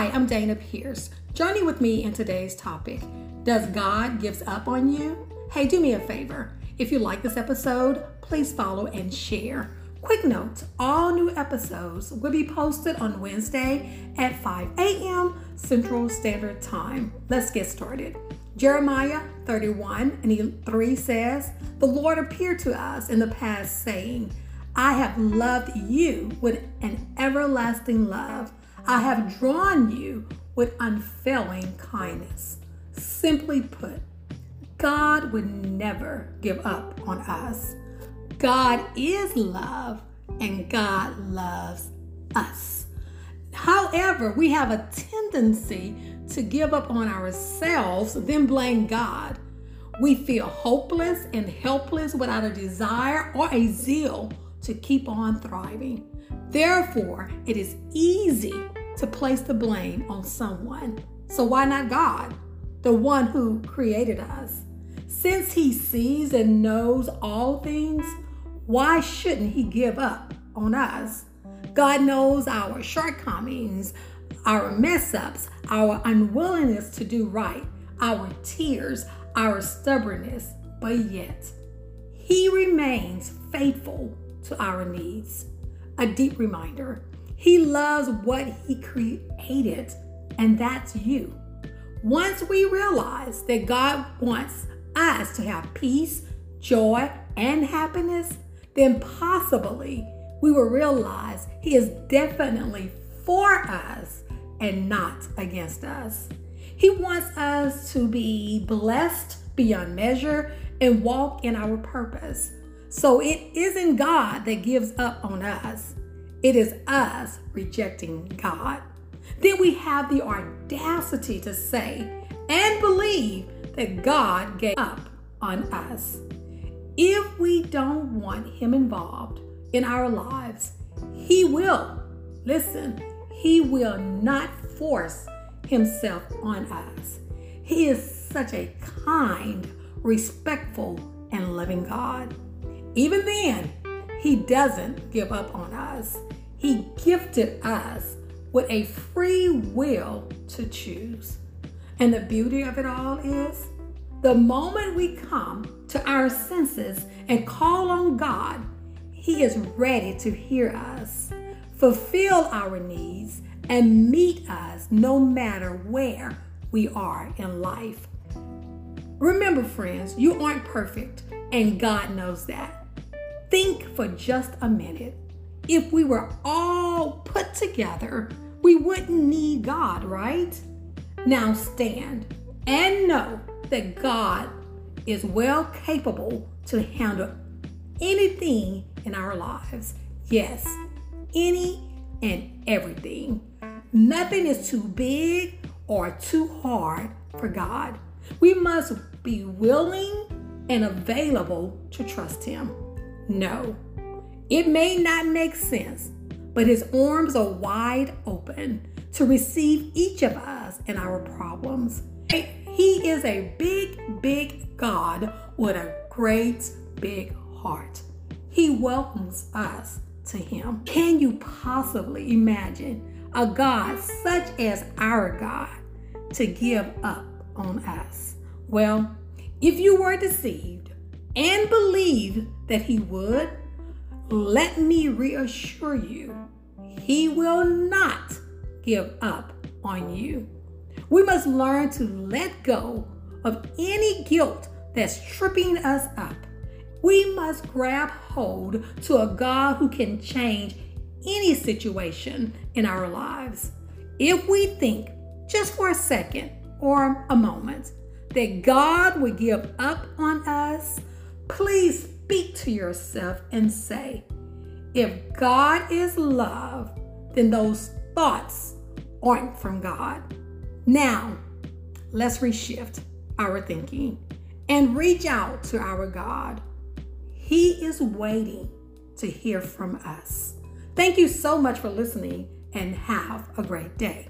Hi, I'm Dana Pierce. Journey with me in today's topic. Does God gives up on you? Hey, do me a favor. If you like this episode, please follow and share. Quick note all new episodes will be posted on Wednesday at 5 a.m. Central Standard Time. Let's get started. Jeremiah 31 and 3 says, The Lord appeared to us in the past, saying, I have loved you with an everlasting love. I have drawn you with unfailing kindness. Simply put, God would never give up on us. God is love and God loves us. However, we have a tendency to give up on ourselves, then blame God. We feel hopeless and helpless without a desire or a zeal to keep on thriving. Therefore, it is easy to place the blame on someone. So, why not God, the one who created us? Since He sees and knows all things, why shouldn't He give up on us? God knows our shortcomings, our mess ups, our unwillingness to do right, our tears, our stubbornness, but yet He remains faithful to our needs. A deep reminder He loves what He created, and that's you. Once we realize that God wants us to have peace, joy, and happiness, then possibly we will realize He is definitely for us and not against us. He wants us to be blessed beyond measure and walk in our purpose. So it isn't God that gives up on us, it is us rejecting God. Then we have the audacity to say and believe that God gave up on us. If we don't want Him involved in our lives, He will. Listen, He will not force Himself on us. He is such a kind, respectful, and loving God. Even then, He doesn't give up on us. He gifted us with a free will to choose. And the beauty of it all is the moment we come to our senses and call on God, He is ready to hear us, fulfill our needs, and meet us no matter where we are in life. Remember, friends, you aren't perfect, and God knows that. Think for just a minute. If we were all put together, we wouldn't need God, right? Now stand and know that God is well capable to handle anything in our lives. Yes, any and everything. Nothing is too big or too hard for God. We must be willing and available to trust Him. No, it may not make sense, but His arms are wide open to receive each of us and our problems. He is a big, big God with a great, big heart. He welcomes us to Him. Can you possibly imagine a God such as our God to give up on us? Well, if you were deceived and believe that He would, let me reassure you, He will not give up on you. We must learn to let go of any guilt that's tripping us up. We must grab hold to a God who can change any situation in our lives. If we think just for a second or a moment that God would give up on us, yourself and say, if God is love, then those thoughts aren't from God. Now, let's reshift our thinking and reach out to our God. He is waiting to hear from us. Thank you so much for listening and have a great day.